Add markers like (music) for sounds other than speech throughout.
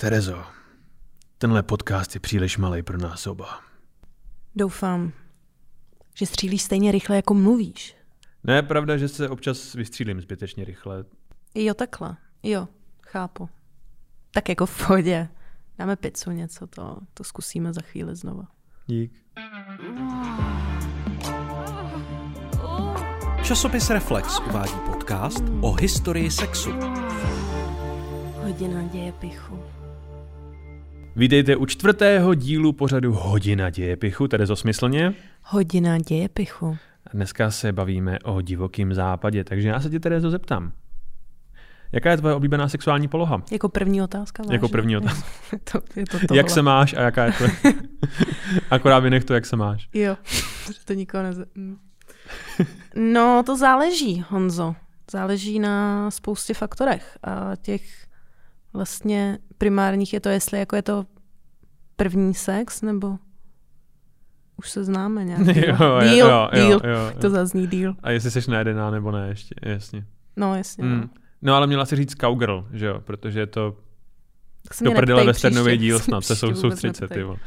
Terezo, tenhle podcast je příliš malý pro nás oba. Doufám, že střílíš stejně rychle, jako mluvíš. Ne, pravda, že se občas vystřílím zbytečně rychle. Jo, takhle. Jo, chápu. Tak jako v pohodě. Dáme pizzu, něco, to, to zkusíme za chvíli znova. Dík. Časopis Reflex uvádí podcast o historii sexu. Hodina děje pichu. Vítejte u čtvrtého dílu pořadu Hodina dějepichu, tedy zosmyslně. Hodina děje pichu. A dneska se bavíme o divokém západě, takže já se tě Terezo zeptám. Jaká je tvoje oblíbená sexuální poloha? Jako první otázka, vážně? Jako první otázka. (laughs) to, je to tohle. Jak se máš a jaká je tvoje? (laughs) Akorát vynech to, jak se máš. Jo, že to nikoho neze... Mm. No, to záleží, Honzo. Záleží na spoustě faktorech. A těch vlastně primárních je to, jestli jako je to první sex, nebo už se známe nějak. (laughs) Jo, jo, díl, jo, jo, díl. jo, jo. To zazní díl. A jestli jsi najedená nebo ne ještě, jasně. No, jasně. No. Mm. No ale měla si říct cowgirl, že jo, protože je to do prdele westernový díl (laughs) snad, se příště sou, vůbec soustřed se, neptej. ty vole.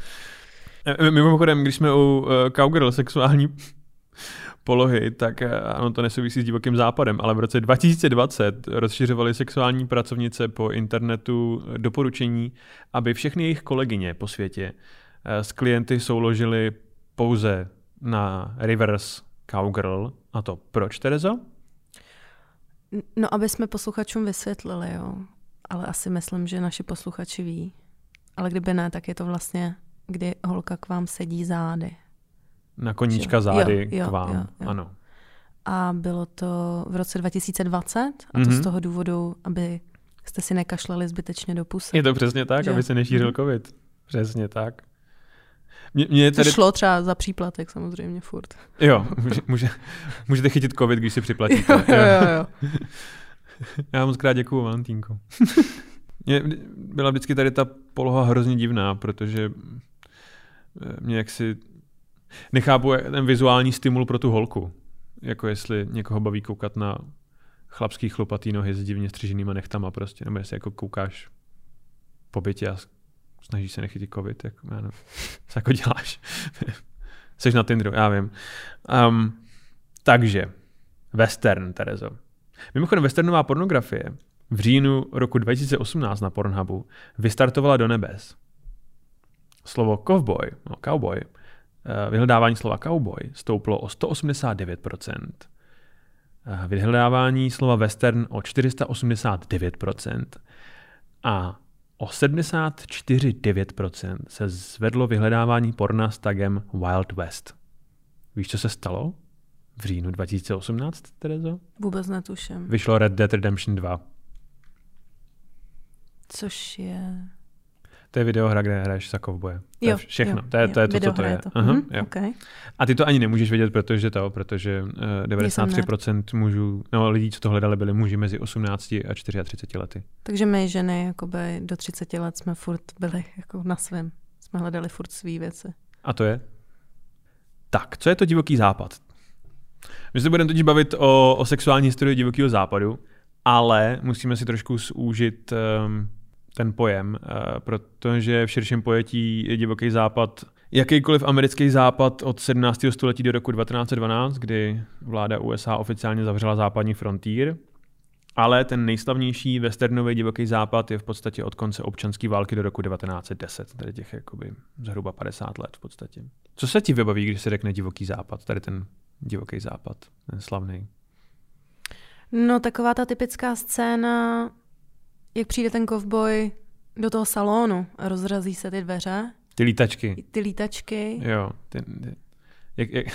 E, Mimochodem, když jsme u uh, cowgirl sexuální polohy, tak eh, ano, to nesouvisí s divokým západem, ale v roce 2020 rozšiřovali sexuální pracovnice po internetu doporučení, aby všechny jejich kolegyně po světě eh, s klienty souložili pouze na reverse cowgirl. A to proč, Terezo? No, aby jsme posluchačům vysvětlili, jo. Ale asi myslím, že naši posluchači ví. Ale kdyby ne, tak je to vlastně, kdy holka k vám sedí zády. Na koníčka Jo, zády jo, k vám. jo, jo. Ano. A bylo to v roce 2020 a to Mhm. z toho důvodu, aby jste si nekašlali zbytečně do pusy. Je to přesně tak, Že? aby se nešířil Mhm. covid. Přesně tak. Mě, mě tady... šlo třeba za příplatek samozřejmě furt. Jo, může, může, můžete chytit covid, když si připlatíte. (laughs) jo, jo, jo. (laughs) Já moc krát děkuju, Valentínko. Mě byla vždycky tady ta poloha hrozně divná, protože eh, mě jaksi nechápu ten vizuální stimul pro tu holku. Jako jestli někoho baví koukat na chlapský chlupatý nohy s divně střiženýma nechtama prostě, nebo jestli jako koukáš po bytě a snažíš se nechytit covid, jak, já nevím, (laughs) co jako děláš. (laughs) Jsi na Tinderu, já vím. Um, takže, western, Terezo. Mimochodem, westernová pornografie v říjnu roku 2018 na Pornhubu vystartovala do nebes. Slovo cowboy, no cowboy, vyhledávání slova cowboy stouplo o 189%. Eh, Vyhledávání slova western o 489% a o 74,9% se zvedlo vyhledávání porna s tagem Wild West. Víš, co se stalo? V říjnu 2018, Terezo? Vůbec netuším. Vyšlo Red Dead Redemption 2. Což je... To je videohra, kde hraješ za kovboje. To je Jo, všechno. jo, to je, to, je jo, to, co to je. to. Aha, Mhm, jo. okay. A ty to ani nemůžeš vědět, protože to, protože uh, Nejsem 93% mužů, no lidí, co to hledali, byli muži mezi 18 a 34 lety. Takže my ženy jakoby do 30 let jsme furt byli jako na svém. Jsme hledali furt svý věci. A to je? Tak, co je to divoký západ? My se budeme totiž bavit o, o sexuální historii divokého západu, ale musíme si trošku zúžit um, ten pojem, uh, protože v širším pojetí je divoký západ jakýkoliv americký západ od 17. století do roku 1912, kdy vláda USA oficiálně zavřela západní frontýr, ale ten nejslavnější westernový divoký západ je v podstatě od konce občanské války do roku 1910, tedy těch jakoby zhruba 50 let v podstatě. Co se ti vybaví, když se řekne divoký západ, tady ten divoký západ, ten slavný? No taková ta typická scéna, jak přijde ten kovboj do toho salonu a rozrazí se ty dveře, Ty lítačky. ty lítačky. Jo. Ty, ty, jak, jak,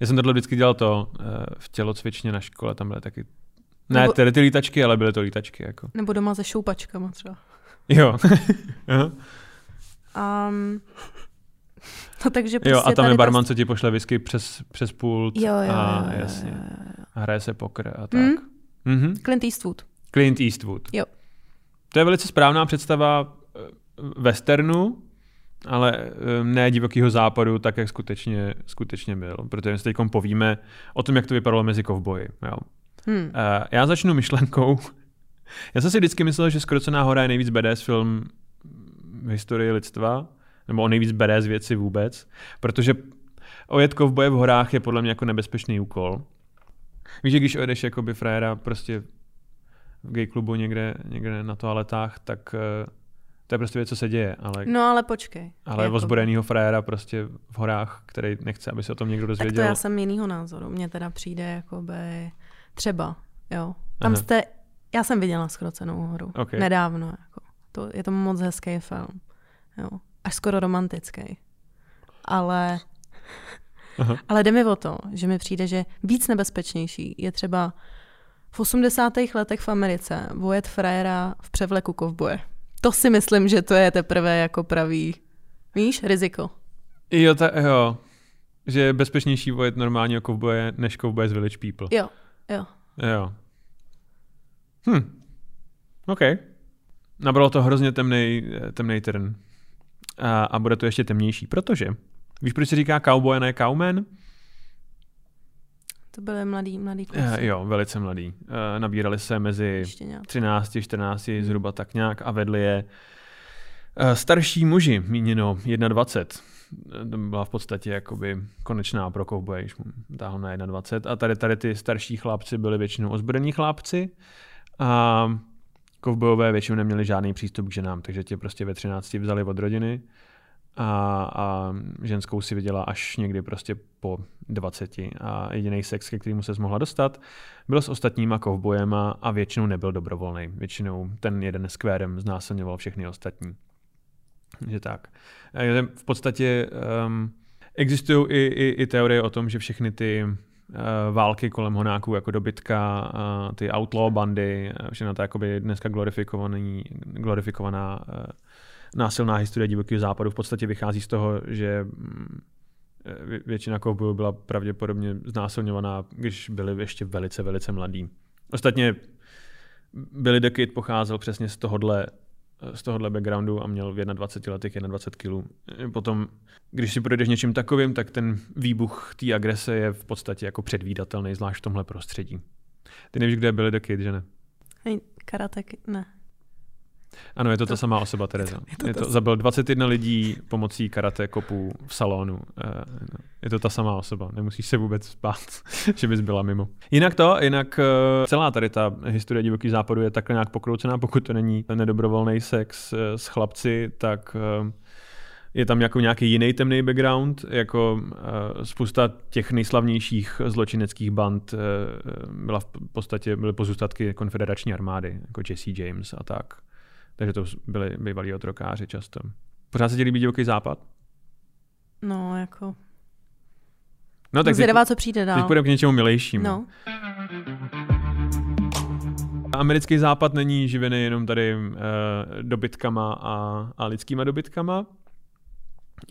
já jsem tohle vždycky dělal to uh, v tělocvičně na škole, tam byly taky ne, Nebo- tedy ty lítačky, ale byly to lítačky. Jako. Nebo doma se šoupačkama třeba. Jo. (laughs) Um, no takže prostě jo, a tam tady je ta- barman, co ti pošle whisky přes, přes pult. Jo, jo, a jo, jo, jasně. jo, jo. A hraje se pokr a tak. Mm. Mhm. Clint Eastwood. Clint Eastwood. Jo. To je velice správná představa eh, westernu, ale eh, ne divokého západu, tak jak skutečně, skutečně byl. Protože my si teď povíme o tom, jak to vypadalo mezi kovboji. Jo. Hmm. Eh, Já začnu myšlenkou. Já jsem si vždycky myslel, že Skrocená hora je nejvíc badass film v historii lidstva, nebo o nejvíc z věci vůbec, protože ojet kovboje v horách je podle mě jako nebezpečný úkol. Víš, že když ojedeš jakoby frajera prostě gay klubu někde, někde na toaletách, tak uh, to je prostě věc, co se děje. Ale, no ale počkej. Ale jako... ozbrojenýho frajera prostě v horách, který nechce, aby se o tom někdo dozvěděl. Tak to já jsem jinýho názoru. Mně teda přijde jakoby třeba, jo. Tam Aha. jste, já jsem viděla Skrocenou horu. Okay. Nedávno. Jako. To, je to moc hezký film. Jo. Až skoro romantický. Ale, Aha. ale jde mi o to, že mi přijde, že víc nebezpečnější je třeba v 80. letech v Americe vojet frajera v převleku kovboje. To si myslím, že to je teprve jako pravý, víš, riziko. Jo, ta, jo. Že je bezpečnější vojet normálního kovboje, než kovboje z Village People. Jo, jo. Jo. Hm. OK. Nabralo to hrozně temný, turn. A, a bude to ještě temnější, protože víš, proč se říká cowboy a ne cowman? To byly mladý, mladý kluci. Uh, jo, velice mladý. Uh, nabírali se mezi 13, 14, hmm. zhruba tak nějak a vedli je uh, starší muži, míněno 21. To byla v podstatě jakoby konečná pro kovboje, když mu táhl na 21. A tady, tady ty starší chlapci byli většinou ozbrojení chlapci a kovbojové většinou neměli žádný přístup k ženám, takže tě prostě ve 13 vzali od rodiny a, a ženskou si viděla až někdy prostě po 20 a jediný sex, ke kterému se mohla dostat, byl s ostatníma kovbojema a většinou nebyl dobrovolný. Většinou ten jeden skvérem znásilňoval všechny ostatní. Že tak. V podstatě um, existují i, i, i teorie o tom, že všechny ty uh, války kolem honáků jako dobytka, ty outlaw bandy, všechno to je dneska glorifikovaná uh, násilná historie divokého západu v podstatě vychází z toho, že mm, většina koubojů byla pravděpodobně znásilňovaná, když byli ještě velice, velice mladí. Ostatně Billy the Kid pocházel přesně z tohohle, z tohohle backgroundu a měl v 21 letech 21 kg. Potom, když si projdeš něčím takovým, tak ten výbuch té agrese je v podstatě jako předvídatelný, zvlášť v tomhle prostředí. Ty nevíš, kde je Billy the Kid, že ne? Karatek, ne. Ano, je to, to ta samá osoba, Tereza. Je to, je to, to zabil 21 lidí pomocí karate kopů v salonu. Eh, je to ta samá osoba, nemusíš se vůbec spát, (laughs) že bys byla mimo. Jinak to, jinak eh, celá tady ta historie divoký západu je takhle nějak pokroucená, pokud to není nedobrovolný sex eh, s chlapci, tak je tam jako nějaký jiný temný background, jako uh, spousta těch nejslavnějších zločineckých band uh, byla v podstatě byly pozůstatky konfederační armády, jako Jesse James a tak. Takže to byli bývalí otrokáři často. Pořád se ti líbí divoký západ? No, jako... No, tak Zvědavá, co přijde dál. Teď půjdeme k něčemu milejšímu. No. Americký západ není živený jenom tady uh, dobytkama a, a lidskýma dobytkama,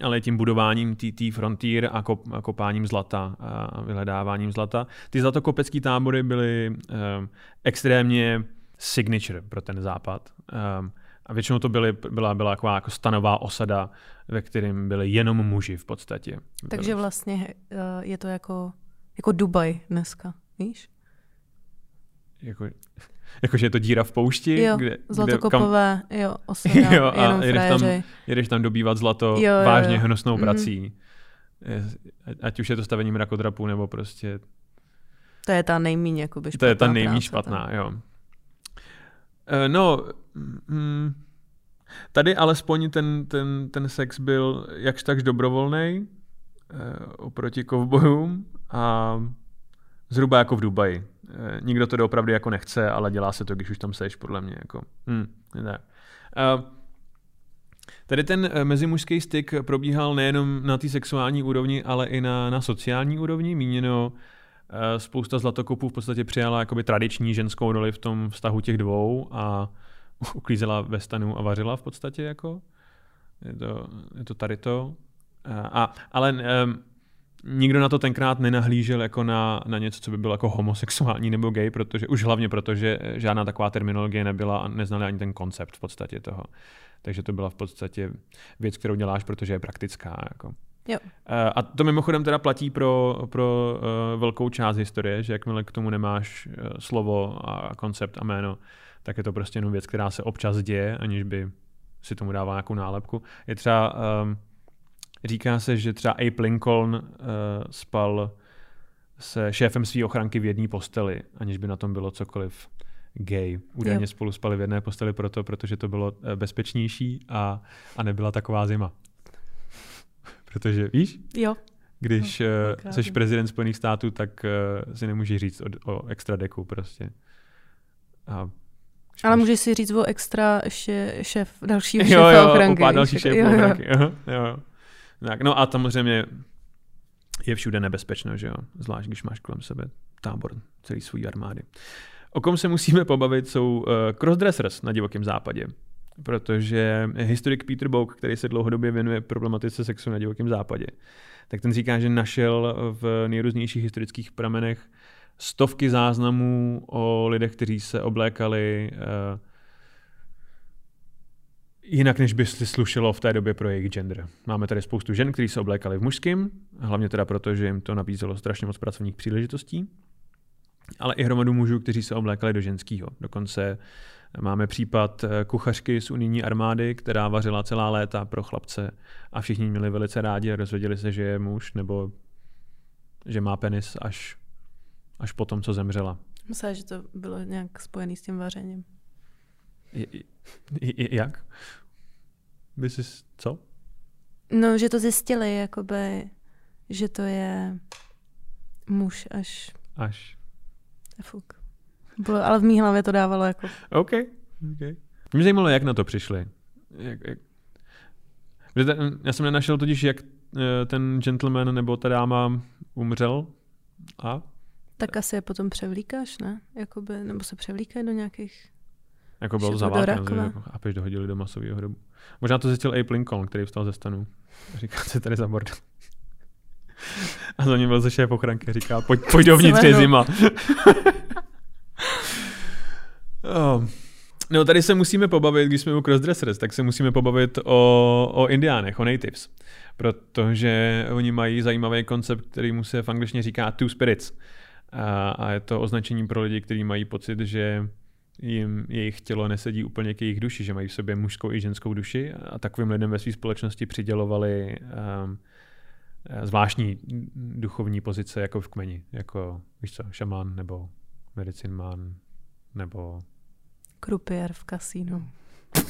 ale tím budováním té frontier a, kop, a kopáním zlata a vyhledáváním zlata. Ty zlatokopecké tábory byly uh, extrémně signature pro ten západ. Um, a většinou to byly, byla, byla taková jako stanová osada, ve kterém byli jenom muži v podstatě. Takže vlastně uh, je to jako, jako Dubaj dneska, víš? Jako, (laughs) jakože je to díra v poušti? Jo, kde, zlatokopové, kde, kam... jo, (laughs) osada, jo, a jenom jedeš tam, jedeš tam dobývat zlato jo, jo, vážně jo. hnusnou mhm. prací. Mm. Ať už je to stavení mrakodrapů, nebo prostě... To je ta nejméně jakoby špatná To je ta nejméně špatná, jo. Uh, no, mm, tady alespoň ten, ten, ten sex byl jakž takž dobrovolný uh, oproti kovbojům a zhruba jako v Dubaji. Uh, nikdo to doopravdy jako nechce, ale dělá se to, když už tam seš, podle mě. Jako. Hmm. Uh, Tady ten mezimužský styk probíhal nejenom na té sexuální úrovni, ale i na, na sociální úrovni. Míněno Eh, spousta zlatokopů v podstatě přijala jakoby tradiční ženskou roli v tom vztahu těch dvou a (laughs) uklízela ve stanu a vařila v podstatě jako. Je to, je to tady to. Eh, a, ale um, nikdo na to tenkrát nenahlížel jako na, na něco, co by bylo jako homosexuální nebo gay, protože už hlavně proto, že žádná taková terminologie nebyla a neznali ani ten koncept v podstatě toho. Takže to byla v podstatě věc, kterou děláš, protože je praktická. Jako. Jo. Eh, a to mimochodem teda platí pro, pro uh, velkou část historie, že jakmile k tomu nemáš uh, slovo a koncept a jméno, tak je to prostě jenom věc, která se občas děje, aniž by si tomu dává nějakou nálepku. Je třeba, um, říká se, že třeba Abe Lincoln spal se šéfem své ochranky v jedné posteli, aniž by na tom bylo cokoliv gay. Údajně jo. spolu spali v jedné posteli proto, protože to bylo eh, bezpečnější a, a nebyla taková zima. Protože víš? Jo. Když no, uh, jsi prezident Spojených států, tak uh, si nemůžeš říct o, o extra deku prostě. A ale můžeš si říct o extra ještě šéf dalšího šéfa jo, jo, ochranky. Jo, další šéf jo, ochranky. Jo. Jo, jo. Tak, no a samozřejmě je všude nebezpečno, že jo? Zvlášť, když máš kolem sebe tábor celý svůj armády. O kom se musíme pobavit, jsou uh, crossdressers na divokém západě. Protože historik Peter Bouk, který se dlouhodobě věnuje problematice sexu na divokém západě, tak ten říká, že našel v nejrůznějších historických pramenech stovky záznamů o lidech, kteří se oblékali uh, jinak, než by si slušelo v té době pro jejich gender. Máme tady spoustu žen, kteří se oblékali v mužském, hlavně teda proto, že jim to nabízelo strašně moc pracovních příležitostí, ale i hromadu mužů, kteří se oblékali do ženského. Dokonce máme případ eh, kuchařky z unijní armády, která vařila celá léta pro chlapce a všichni měli velice rádi a dozvěděli se, že je muž nebo že má penis až, až po tom, co zemřela. Myslím, že to bylo nějak spojené s tím vařením. Jak? By jsi, co? No, že to zjistili, jakoby, že to je muž až... Až. Fuk. Bylo, ale v mý hlavě to dávalo jako... OK. okay. Mě zajímalo, jak na to přišli. Jak, jak... Já jsem nenašel totiž, jak eh, ten gentleman nebo ta dáma umřel a... Tak asi je potom převlíkáš, ne? Jakoby, nebo se převlíkají do nějakých jako byl zavákan, jako a peš dohodili do masového hrobu. Možná to zjistil Abe Lincoln, který vstal ze stanu. Říká, se tady za bordel. A za ním byl ze šéf ochranky, říká, pojď, pojď dovnitř, je zima. (laughs) oh. No tady se musíme pobavit, když jsme u crossdressers, tak se musíme pobavit o, o indiánech, o natives. Protože oni mají zajímavý koncept, který mu se v angličtině říká two spirits. A, a je to označení pro lidi, kteří mají pocit, že jim jejich tělo nesedí úplně k jejich duši, že mají v sobě mužskou i ženskou duši a takovým lidem ve své společnosti přidělovali um, zvláštní duchovní pozice jako v kmeni, jako víš co, šamán nebo medicinman nebo krupier v kasínu. (laughs)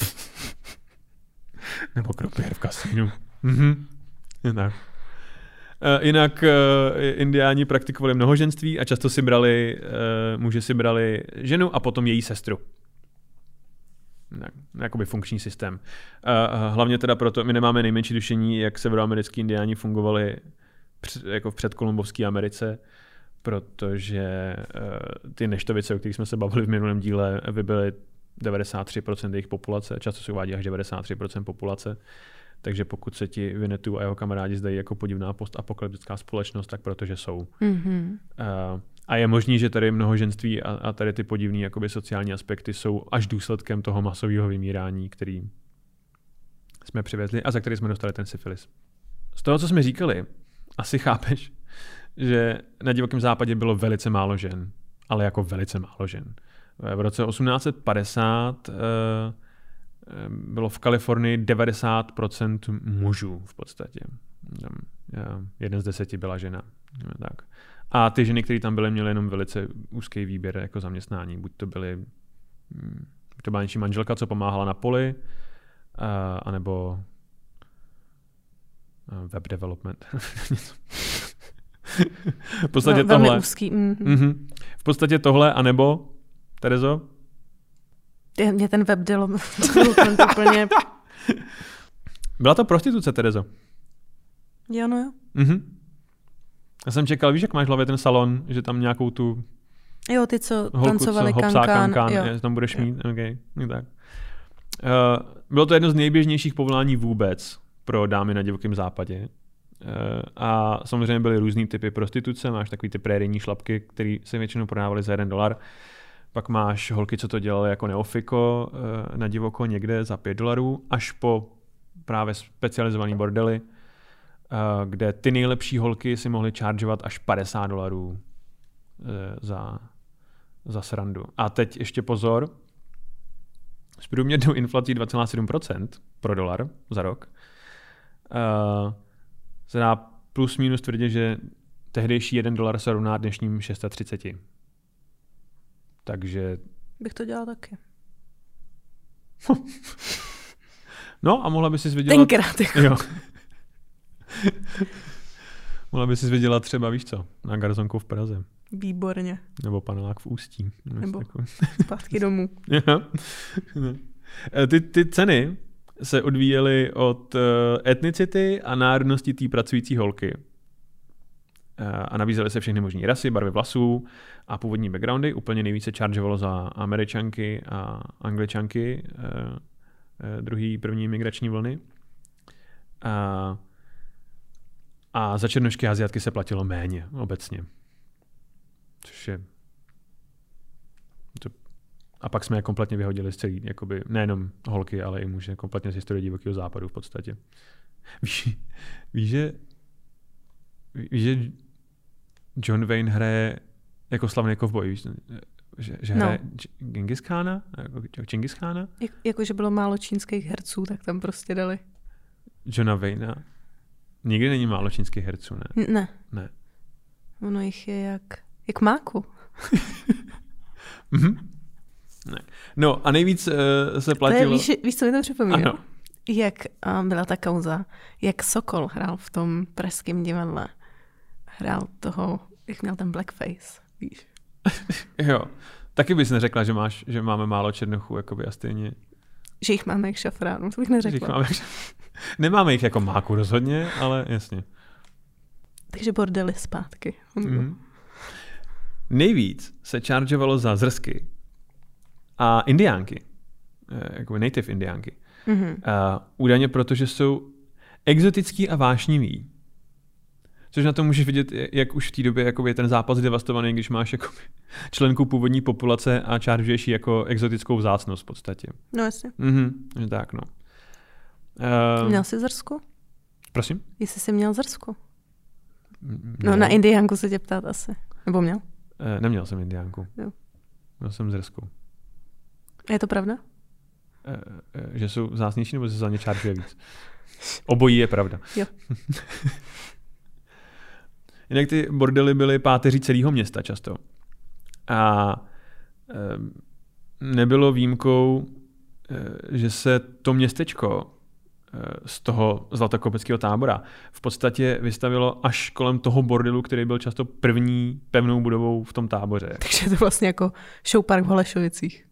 nebo krupier v kasínu. (laughs) Mhm. tak. Uh, jinak uh, indiáni praktikovali mnohoženství a často si brali, uh, muži si brali ženu a potom její sestru. Tak, jakoby funkční systém. Hlavně teda proto, my nemáme nejmenší tušení, jak severoamerický indiáni fungovali před, jako v předkolumbovské Americe, protože uh, ty neštovice, o kterých jsme se bavili v minulém díle, vybily 93% jejich populace, často se uvádí až 93% populace. Takže pokud se ti Vinetu a jeho kamarádi zdají jako podivná postapokalyptická společnost, tak protože jsou. Mm-hmm. Uh, a je možný, že tady mnohoženství a, a tady ty podivné jakoby sociální aspekty jsou až důsledkem toho masového vymírání, který jsme přivezli a za který jsme dostali ten syfilis. Z toho, co jsme říkali, asi chápeš, že na divokém západě bylo velice málo žen, ale jako velice málo žen. V roce 1850 uh, bylo v Kalifornii 90% mužů v podstatě. Jeden z deseti byla žena. Tak. A ty ženy, které tam byly, měly jenom velice úzký výběr jako zaměstnání. Buď to byly hm, to byla něčí manželka, co pomáhala na poli, anebo web development. (laughs) v podstatě no, tohle. Úzký. Mm-hmm. Mm-hmm. V podstatě tohle, anebo, Terezo, mě ten web development úplně... Byla to prostituce, Terezo? Jo, no jo. Mhm. Já jsem čekal, víš, jak máš v hlavě ten salon, že tam nějakou tu Jo, ty, co holku, tancovali co kankán. kankán jo. Je, tam budeš jo. mít, okay. tak. Uh, bylo to jedno z nejběžnějších povolání vůbec pro dámy na divokém západě. Uh, a samozřejmě byly různý typy prostituce, máš takový ty prérijní šlapky, které se většinou prodávaly za jeden dolar. Pak máš holky, co to dělali jako neofiko eh, na divoko někde za 5 dolarů, až po právě specializovaný bordely, eh, kde ty nejlepší holky si mohly čaržovat až 50 dolarů eh, za, za srandu. A teď ještě pozor, s průměrnou inflací 2,7% pro dolar za rok se dá plus minus tvrdit, že tehdejší 1 dolar se rovná dnešním 630. Takže... Bych to dělal taky. (laughs) no a mohla by si vydělat... Tenkrát jako. Jo. (laughs) mohla by si vydělat třeba, víš co, na garzonku v Praze. Výborně. Nebo panelák v Ústí. Nebo zpátky domů. (laughs) E, ty, ty ceny se odvíjely od e, etnicity a národnosti té pracující holky. E, a nabízely se všechny možné rasy, barvy vlasů a původní backgroundy. Úplně nejvíce chargeovalo za američanky a angličanky druhý první migrační vlny. A, a za černošky a aziatky se platilo méně obecně. Což je a pak jsme je kompletně vyhodili z celý, jakoby, nejenom holky, ale i muže, kompletně z historie divokého západu v podstatě. Víš, víš, že, víš, že John Wayne hraje jako slavný kovboj, víš, že, že hraje no. Genghis Khana, jako Genghis Khana. Jak, jakože bylo málo čínských herců, tak tam prostě dali. Johna Wayna. Nikdy není málo čínských herců, ne? Ne. Ne. Ono jich je jak, jak máku. mm-hmm. (laughs) ne. No a nejvíc uh, se platilo... To je, víš, víš, co mi to připomíná? Jak uh, byla ta kauza, jak Sokol hrál v tom pražském divadle. Hrál toho, jak měl ten blackface, víš. (laughs) jo. Taky bys neřekla, že, máš, že máme málo černochů, jakoby a stejně. Že jich máme jak šafránu, to bych neřekla. Že jich máme, (laughs) nemáme jich jako máku rozhodně, ale jasně. Takže bordely zpátky. Mm-hmm. Nejvíc se chargeovalo za zrsky a indiánky, eh, jako native indiánky. Mm-hmm. Uh, údajně proto, že jsou exotický a vášnivý. Což na to můžeš vidět, jak už v té době je ten zápas devastovaný, když máš jako členku původní populace a čaržuješ jako exotickou vzácnost v podstatě. No jasně. Mhm, tak no. Uh, měl jsi zrsku? Prosím? Jestli jsi měl zrsku? No, no na indiánku se tě ptát asi. Nebo měl? Uh, neměl jsem indiánku. Jo. Měl jsem zrsku. Je to pravda? Uh, uh, že jsou vzácnější nebo se za ně víc? Obojí je pravda. Jo. (laughs) Jinak ty bordely byly páteří celého města často. A nebylo výjimkou, že se to městečko z toho zlatokopeckého tábora v podstatě vystavilo až kolem toho bordelu, který byl často první pevnou budovou v tom táboře. Takže je to vlastně jako showpark v Holešovicích.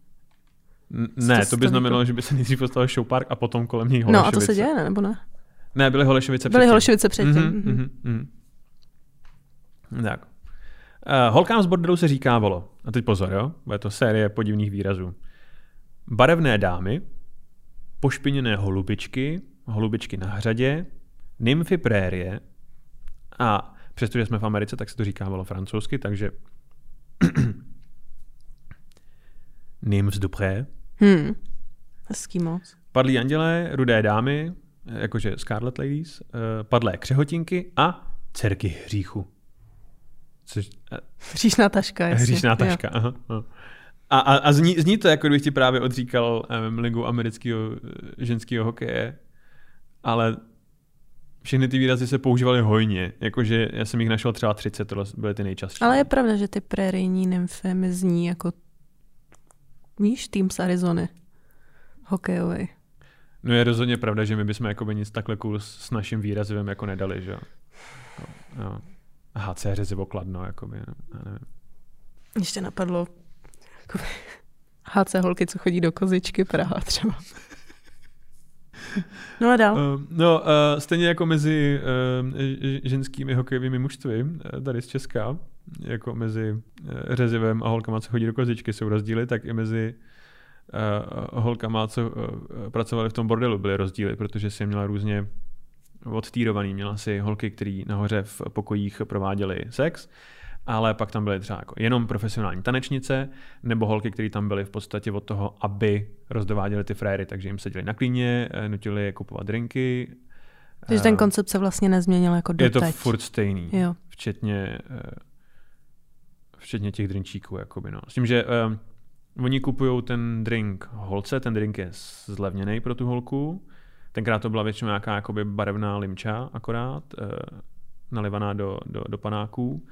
Ne, to by znamenalo, že by se nejdřív postavil showpark a potom kolem něj Holešovice. No a to se děje, ne? nebo ne? Ne, byly Holešovice předtím. Byly Holešovice předtím. Mm-hmm, mm-hmm. Mm-hmm. Tak. Uh, holkám z bordelu se říká volo. A teď pozor, jo? Bude to série podivných výrazů. Barevné dámy, pošpiněné holubičky, holubičky na hřadě, nymfy prérie a přestože jsme v Americe, tak se to říká volo francouzsky, takže nymphs du pré. Hmm. Hezký moc. Padlí andělé, rudé dámy, jakože Scarlet Ladies, uh, padlé křehotinky a dcerky hříchu. Což, hříšná taška, jasně. Hříšná taška, aha, aha. A, a, a zní, zní to, jako kdybych ti právě odříkal um, ligu amerického eh, ženského hokeje, ale všechny ty výrazy se používaly hojně, jakože já jsem jich našel třeba 30, tohle byly ty nejčastější. Ale je pravda, že ty prérijní nymfy mi zní jako víš, tým z Arizony hokejový. No je rozhodně pravda, že my bychom jako nic takhle cool s naším výrazem jako nedali, že jo. No. HC řezivo kladno, jakoby, já nevím. Ještě napadlo jakoby, (laughs) HC holky, co chodí do kozičky, Praha třeba. (laughs) No a dál. Uh, no, uh, stejně jako mezi uh, ženskými hokejovými mužstvy uh, tady z Česka, jako mezi uh, řezivem a holkama, co chodí do kozičky, jsou rozdíly, tak i mezi uh, holkama, co uh, pracovali v tom bordelu, byly rozdíly, protože si měla různě odtýrovaný. Měla si holky, které nahoře v pokojích prováděly sex, ale pak tam byly třeba jako jenom profesionální tanečnice, nebo holky, které tam byly v podstatě od toho, aby rozdováděly ty fréry, takže jim seděli na klíně, eh, nutili je kupovat drinky. Takže ten eh, koncept se vlastně nezměnil jako doteď. Je to furt stejný, jo. včetně, eh, včetně těch drinčíků. Jakoby, no. S tím, že oni kupují ten drink holce, ten drink je zlevněný pro tu holku. Tenkrát to byla většinou nějaká jakoby barevná limča akorát, e, nalivaná do, do, do panáků.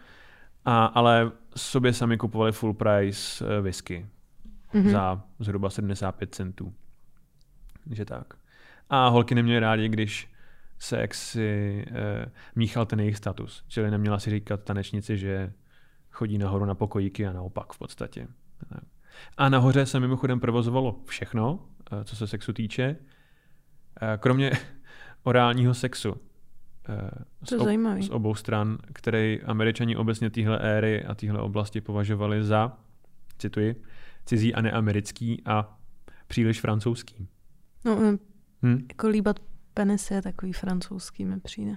A, ale sobě sami kupovali full price e, whisky mm-hmm. za zhruba 75 centů. Že tak. A holky neměly rádi, když se jaksi e, míchal ten jejich status. Čili neměla si říkat tanečnici, že chodí nahoru na pokojíky a naopak v podstatě. A nahoře se mimochodem provozovalo všechno, eh, co se sexu týče, eh, kromě (laughs) orálního sexu. To z, ob- z obou stran, který američani obecně téhle éry a téhle oblasti považovali za, cituji, cizí a neamerický a příliš francouzský. No, hm? jako líbat penisy je takový francouzský, mi přijde.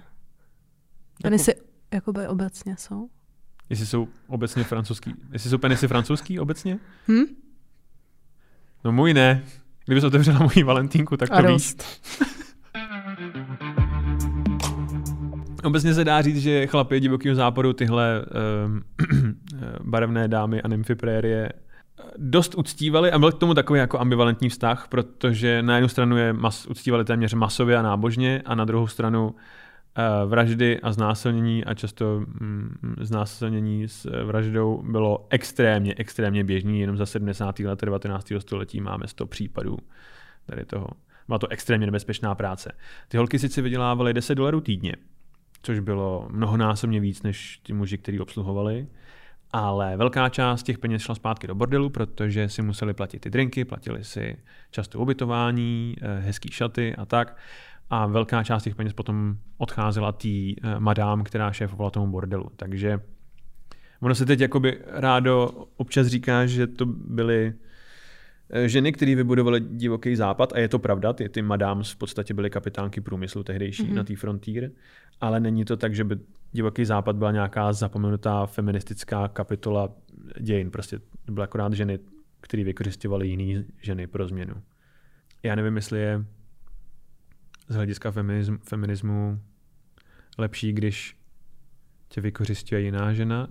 Penisy jako... jakoby obecně jsou. Jestli jsou obecně francouzský. Jestli jsou penisy francouzský obecně? Hm? No můj ne. Kdybys otevřela moji valentínku, tak to A víš. (laughs) Obecně se dá říct, že chlapy divokého západu tyhle um, (clears throat) barevné dámy a nymfy prérie dost uctívali a byl k tomu takový jako ambivalentní vztah, protože na jednu stranu je mas, uctívali téměř masově a nábožně a na druhou stranu uh, vraždy a znásilnění a často mm, znásilnění s eh, vraždou bylo extrémně, extrémně běžný. Jenom za 70. let 19. století máme 100 případů tady toho. Byla to extrémně nebezpečná práce. Ty holky sice vydělávaly 10 dolarů týdně, což bylo mnohonásobně víc než ti muži, kteří obsluhovali, ale velká část těch peněz šla zpátky do bordelu, protože si museli platit ty drinky, platili si často ubytování, eh, hezký šaty a tak. A velká část těch peněz potom odcházela tý eh, madám, která šéfovala tomu bordelu. Takže ono se teď jakoby rádo občas říká, že to byly eh, ženy, které vybudovaly divoký západ, a je to pravda, ty, ty madams v podstatě byly kapitánky průmyslu tehdejší mm-hmm. na té frontír, ale není to tak, že by divoký západ byla nějaká zapomenutá feministická kapitola dějin. Prostě to byly akorát ženy, které vykořišťovaly jiné ženy pro změnu. Já nevím, jestli je z hlediska feminismu, feminismu lepší, když tě vykořišťuje jiná žena,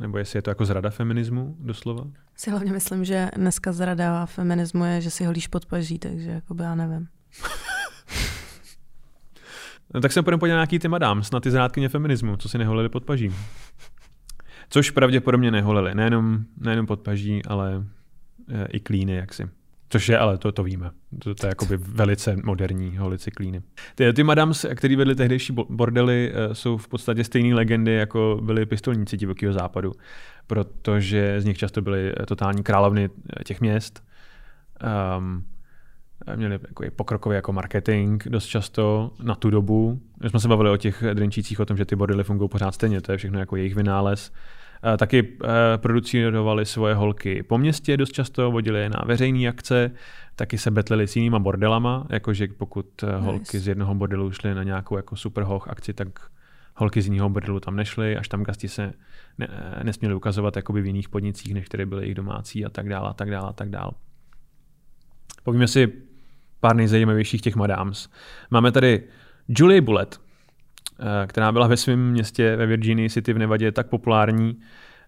nebo jestli je to jako zrada feminismu doslova? Si hlavně myslím, že dneska zrada feminismu je, že si holíš pod paží, takže jako by já nevím. No, tak se půjdeme podívat na nějaký ty madám, na ty zrádkyně feminismu, co si neholili pod paží. Což pravděpodobně neholili, nejenom, nejenom pod paží, ale e, i klíny jaksi. Což je, ale to, to víme. To, to je jakoby velice moderní holici klíny. Ty, ty madams, který vedli tehdejší bordely, e, jsou v podstatě stejné legendy, jako byli pistolníci divokého západu, protože z nich často byly totální královny těch měst. Um, měli jako pokrokový jako marketing dost často na tu dobu. My jsme se bavili o těch drinčících, o tom, že ty bordely fungují pořád stejně, to je všechno jako jejich vynález. Taky producírovali svoje holky po městě dost často, vodili je na veřejné akce, taky se betlili s jinýma bordelama, jakože pokud nice. holky z jednoho bordelu šly na nějakou jako super hoch akci, tak holky z jiného bordelu tam nešly, až tam gasti se ne, nesměli ukazovat jakoby v jiných podnicích, než které byly jejich domácí a tak dále a tak dále a tak dále. Povíme si pár nejzajímavějších těch madams. Máme tady Julie Bullet, eh, která byla ve svém městě ve Virginii City v Nevadě tak populární,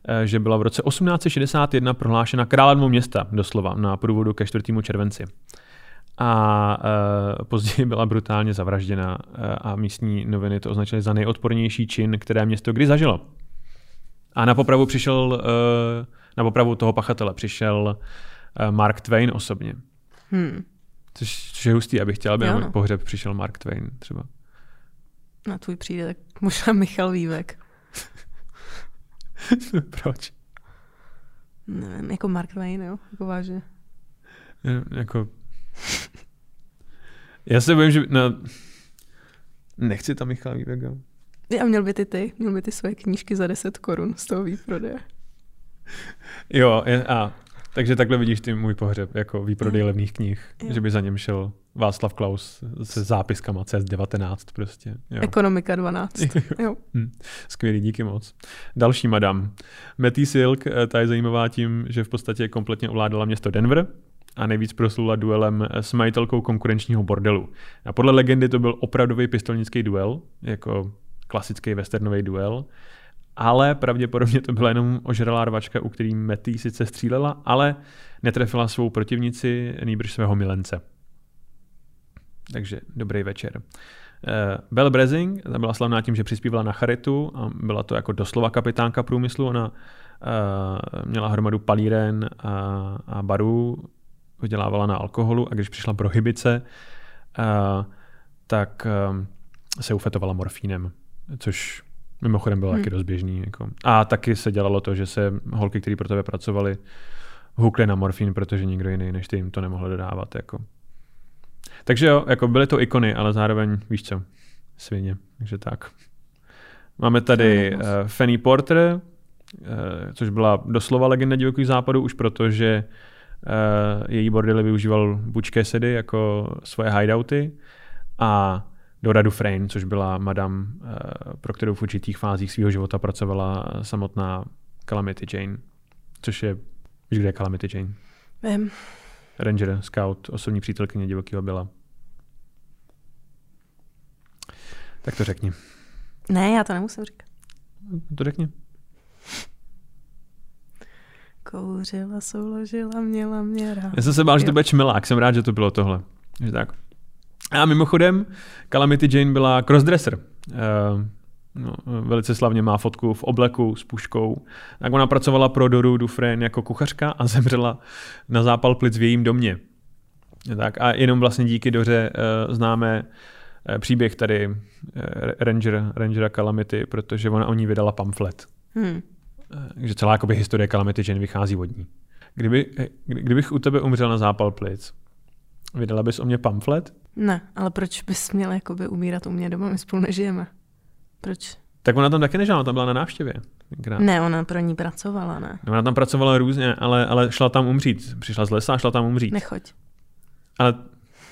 eh, že byla v roce 1861 prohlášena královnou města, doslova, na průvodu ke 4. červenci. A uh, později byla brutálně zavražděna a místní noviny to označily za nejodpornější čin, které město kdy zažilo. A na popravu přišel, na popravu toho pachatele přišel Mark Twain osobně. Hmm. Což, což je hustý, abych chtěl, aby na můj no. pohřeb přišel Mark Twain třeba. Na tvůj přijde, tak možná Michal Vývek. (laughs) Proč? Nevím, jako Mark Twain, jo, jako vážně. jako... Já se bojím, že... No, nechci tam Michal Vývek, jo. A měl by ty ty, měl by ty své knížky za 10 korun z toho výprodeje. Jo, a takže takhle vidíš ty můj pohřeb, jako výprodej mm. levných knih, jo. že by za něm šel Václav Klaus se zápiskama CS19 prostě. Jo. Ekonomika 12. (laughs) jo. Hm. Skvělý, díky moc. Další madam. Matty Silk, eh, ta je zajímavá tím, že v podstatě kompletně ovládala město Denver, a nejvíc proslula duelem s majitelkou konkurenčního bordelu. A podle legendy to byl opravdový pistolnický duel, jako klasický westernový duel. Ale pravděpodobně to byla jenom ožralá rvačka, u který Metty sice střílela, ale netrefila svou protivnici, nýbrž svého milence. Takže dobrý večer. Uh, Belle Brezing, byla slavná tím, že přispívala na charitu a byla to jako doslova kapitánka průmyslu. Ona uh, měla hromadu palíren a, a barů, vydělávala na alkoholu a když přišla prohybice, uh, tak uh, se ufetovala morfínem, což mimochodem bylo hmm. taky dost běžný. Jako. A taky se dělalo to, že se holky, které pro tebe pracovali, hukly na morfín, protože nikdo jiný než ty jim to nemohl dodávat. Jako. Takže jo, jako byly to ikony, ale zároveň, víš co, svině. Takže tak. Máme tady uh, Fanny Porter, uh, což byla doslova legenda divokých západu, už protože uh, její bordely využíval Butch Cassidy jako svoje hideouty a Dora Dufresne, což byla madam, uh, pro kterou v určitých fázích svého života pracovala samotná Calamity Jane, což je, víš, kde je Calamity Jane? Vím. Ranger, scout, osobní přítelkyně divokého byla. Tak to řekni. Ne, já to nemusím říkat. To řekni. Kouřila, souložila, měla mě rád. Já jsem se bál, že to bude čmelák, jsem rád, že to bylo tohle. Že tak. A mimochodem, Calamity Jane byla crossdresser. Uh, no, velice slavně má fotku v obleku s puškou. Tak ona pracovala pro Doru Dufresne jako kuchařka a (laughs) zemřela na zápal plic v jejím domě. Tak a jenom vlastně díky Doře uh, známe uh, příběh tady uh, Ranger, Rangera Calamity, protože ona o ní vydala pamflet. Hm. Eh, že celá jakoby, historie Calamity Jane vychází od ní. Kdyby, eh, kdy- kdybych u tebe umřel na zápal plic, vydala bys o mě pamflet? Ne, ale proč bys měl jakoby umírat u mě doma? My spolu nežijeme. Proč? Tak ona tam taky nežila, ona tam byla na návštěvě. tenkrát. Ne, ona pro ní pracovala, ne. No, Ona tam pracovala různě, ale, ale šla tam umřít. Přišla z lesa a šla tam umřít. Nechoď. Ale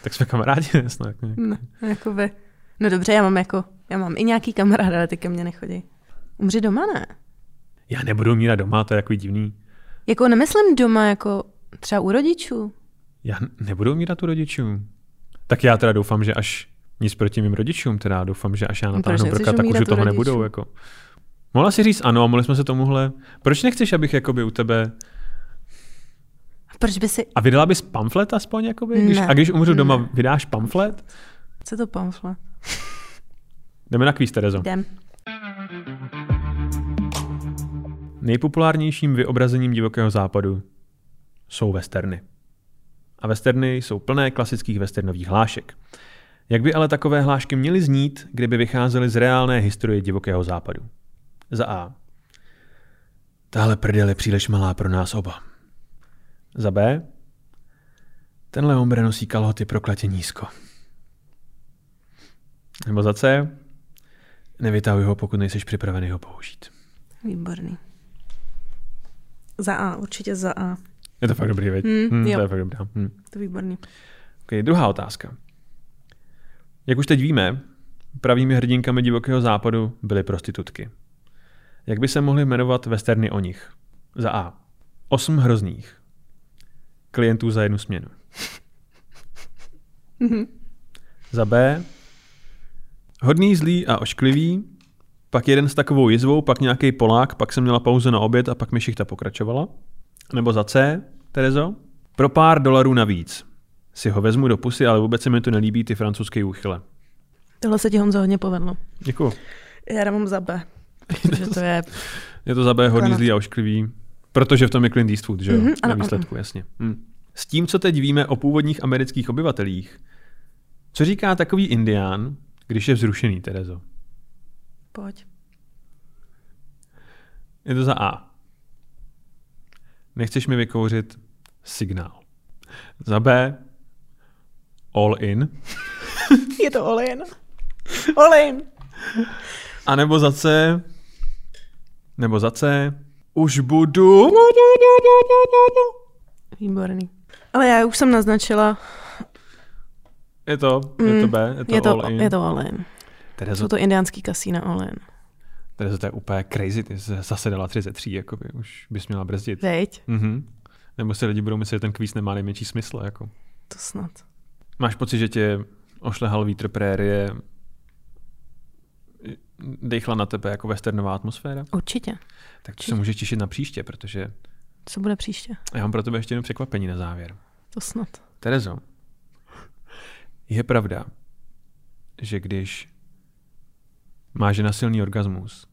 tak jsme kamarádi, (laughs) snad. Ne? Ne, jakoby. No dobře, já mám jako, já mám i nějaký kamarád, ale ty ke mně nechodí. Umři doma, ne? Já nebudu umírat doma, to je jako divný. Jako nemyslím doma, jako třeba u rodičů. Já nebudu umírat u rodičů. Tak já teda doufám, že až nic proti mým rodičům, teda doufám, že až já No, natáhnu brka, tak už u toho rodičů? nebudou. Jako. Mohla si říct ano, a mohli jsme se tomuhle. Proč nechceš, abych jakoby u tebe A proč by si... A vydala bys pamflet aspoň? Jakoby? Když, Ne. a když umřu doma, Ne. vydáš pamflet? Co to pamflet? Jdeme na kvíz, Terezo. Jdem. Nejpopulárnějším vyobrazením divokého západu jsou westerny. A westerny jsou plné klasických westernových hlášek. Jak by ale takové hlášky měly znít, kdyby vycházely z reálné historie divokého západu? Za A. Tahle prdel je příliš malá pro nás oba. Za B. Tenhle hombre nosí kalhoty prokletě nízko. Nebo za C. Nevytahuj ho, pokud nejsi připravený ho použít. Výborný. Za A, určitě za A. Je to fakt dobrý, veď? Hmm, Hmm, jo. to je fakt dobrá. Hmm. To výborný. Okay, druhá otázka. Jak už teď víme, pravými hrdinkami divokého západu byly prostitutky. Jak by se mohly jmenovat westerny o nich? Za A. Osm hrozných. Klientů za jednu směnu. (laughs) za B. Hodný, zlý a ošklivý. Pak jeden s takovou jizvou, pak nějaký Polák, pak jsem měla pauzu na oběd a pak mi šichta pokračovala. Nebo za C, Terezo? Pro pár dolarů navíc. Si ho vezmu do pusy, ale vůbec se mi to nelíbí, ty francouzské úchyle. Tohle se ti Honzo hodně povedlo. Děkuju. Já dám za B. Protože to je... (laughs) Je to za B hodný, zlý a ošklivý. Protože v tom je Clint Eastwood, že jo? Mhm, Na ano, výsledku, jasně. Hm. S tím, co teď víme o původních amerických obyvatelích, co říká takový indián, když je vzrušený, Terezo? Pojď. Je to za A. Nechceš mi vykouřit signál. Za B. All in. (laughs) Je to Olin. Olin. A nebo za C. Nebo za C. Už budu. Výborný. Ale já už jsem naznačila, Je to, je to Mm, B, je to, je to, all in. je to Olin. Terezo, Jsou to indiánský kasína Olin. Terezo, to je úplně crazy, ty jsi zase dala 3 ze 3, jakoby, už bys měla brzdit. Veď? Mhm. Nebo si lidi budou myslet, že ten kvíz nemá nejmenší smysl, jako. To snad. Máš pocit, že tě ošlehal vítr prérie dejchla na tebe jako westernová atmosféra. Určitě. Tak to se můžeš těšit na příště, protože Co bude příště? já mám pro tebe ještě jedno překvapení na závěr. To snad. Terezo, je pravda, že když má žena silný orgasmus,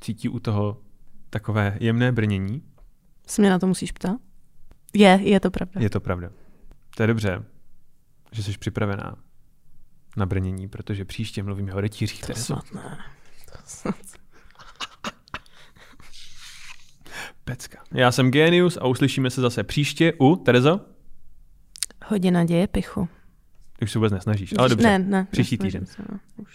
cítí u toho takové jemné brnění, Se mě na to musíš ptát? Je, je to pravda. je to pravda. To je dobře, že jsi připravená na brnění, protože příště mluvíme o rytířích. To snad ne. To snad. Pecka. Já jsem Genius a uslyšíme se zase příště u, Terezo? Hodina děje pichu. Ty už se vůbec nesnažíš, ale dobře. Ne, ne. Příští týden. se, no. Už.